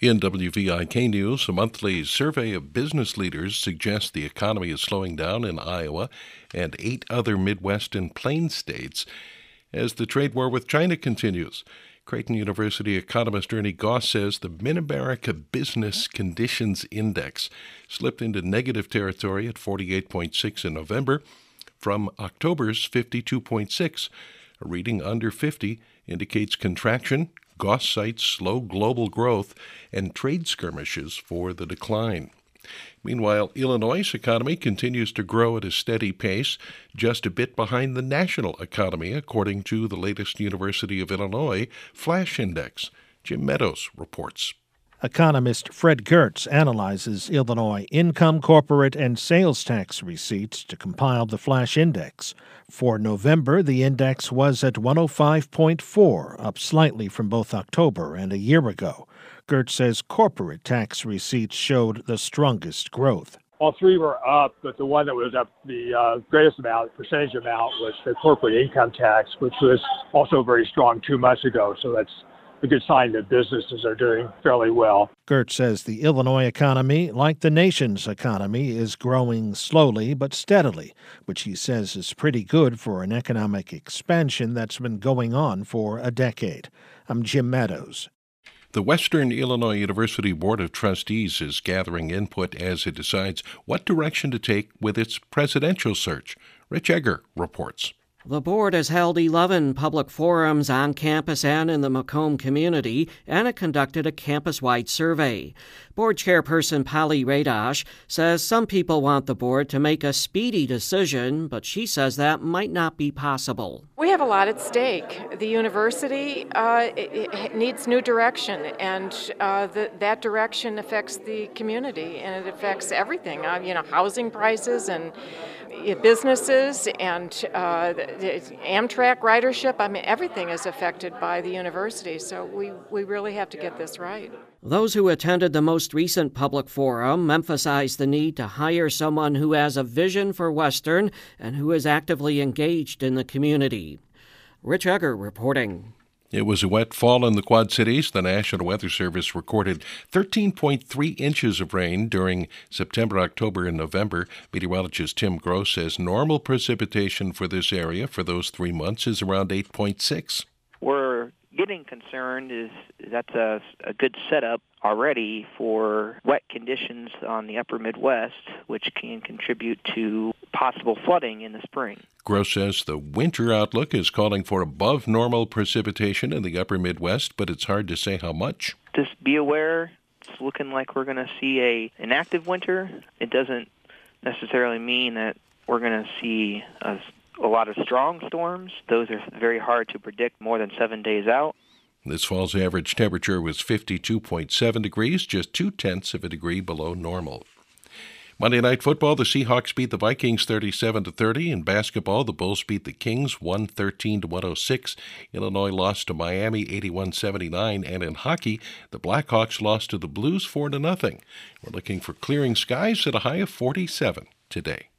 In WVIK News, a monthly survey of business leaders suggests the economy is slowing down in Iowa and eight other Midwest and Plain states as the trade war with China continues. Creighton University economist Ernie Goss says the Mid America Business Conditions Index slipped into negative territory at 48.6 in November from October's 52.6. A reading under 50 indicates contraction Goss cites slow global growth and trade skirmishes for the decline. Meanwhile, Illinois' economy continues to grow at a steady pace, just a bit behind the national economy, according to the latest University of Illinois Flash Index. Jim Meadows reports. Economist Fred Giertz analyzes Illinois income, corporate, and sales tax receipts to compile the Flash Index. For November, the index was at 105.4, up slightly from both October and a year ago. Giertz says corporate tax receipts showed the strongest growth. All three were up, but the one that was up the uh, greatest amount, percentage amount, was the corporate income tax, which was also very strong two months ago. So that's a good sign that businesses are doing fairly well. Giertz says the Illinois economy, like the nation's economy, is growing slowly but steadily, which he says is pretty good for an economic expansion that's been going on for a decade. I'm Jim Meadows. The Western Illinois University Board of Trustees is gathering input as it decides what direction to take with its presidential search. Rich Egger reports. The board has held 11 public forums on campus and in the Macomb community, and it conducted a campus wide survey. Board chairperson Polly Radosh says some people want the board to make a speedy decision, but she says that might not be possible. We have a lot at stake. The university uh, needs new direction, and uh, the, that direction affects the community and it affects everything. Uh, you know, housing prices and businesses and uh, Amtrak ridership. I mean, everything is affected by the university, so we, we really have to get this right. Those who attended the most recent public forum emphasized the need to hire someone who has a vision for Western and who is actively engaged in the community. Rich Egger reporting. It was a wet fall in the Quad Cities. The National Weather Service recorded 13.3 inches of rain during September, October, and November. Meteorologist Tim Gross says normal precipitation for this area for those three months is around 8.6. Getting concerned is that's a, a good setup already for wet conditions on the upper Midwest, which can contribute to possible flooding in the spring. Gross says the winter outlook is calling for above normal precipitation in the upper Midwest, but it's hard to say how much. Just be aware, it's looking like we're going to see a an active winter. It doesn't necessarily mean that we're going to see a, a lot of strong storms. Those are very hard to predict more than seven days out. This fall's average temperature was 52.7 degrees, just two tenths of a degree below normal. Monday Night Football, the Seahawks beat the Vikings 37 to 30. In basketball, the Bulls beat the Kings 113 to 106. Illinois lost to Miami 81-79, and in hockey, the Blackhawks lost to the Blues 4 to nothing. We're looking for clearing skies at a high of 47 today.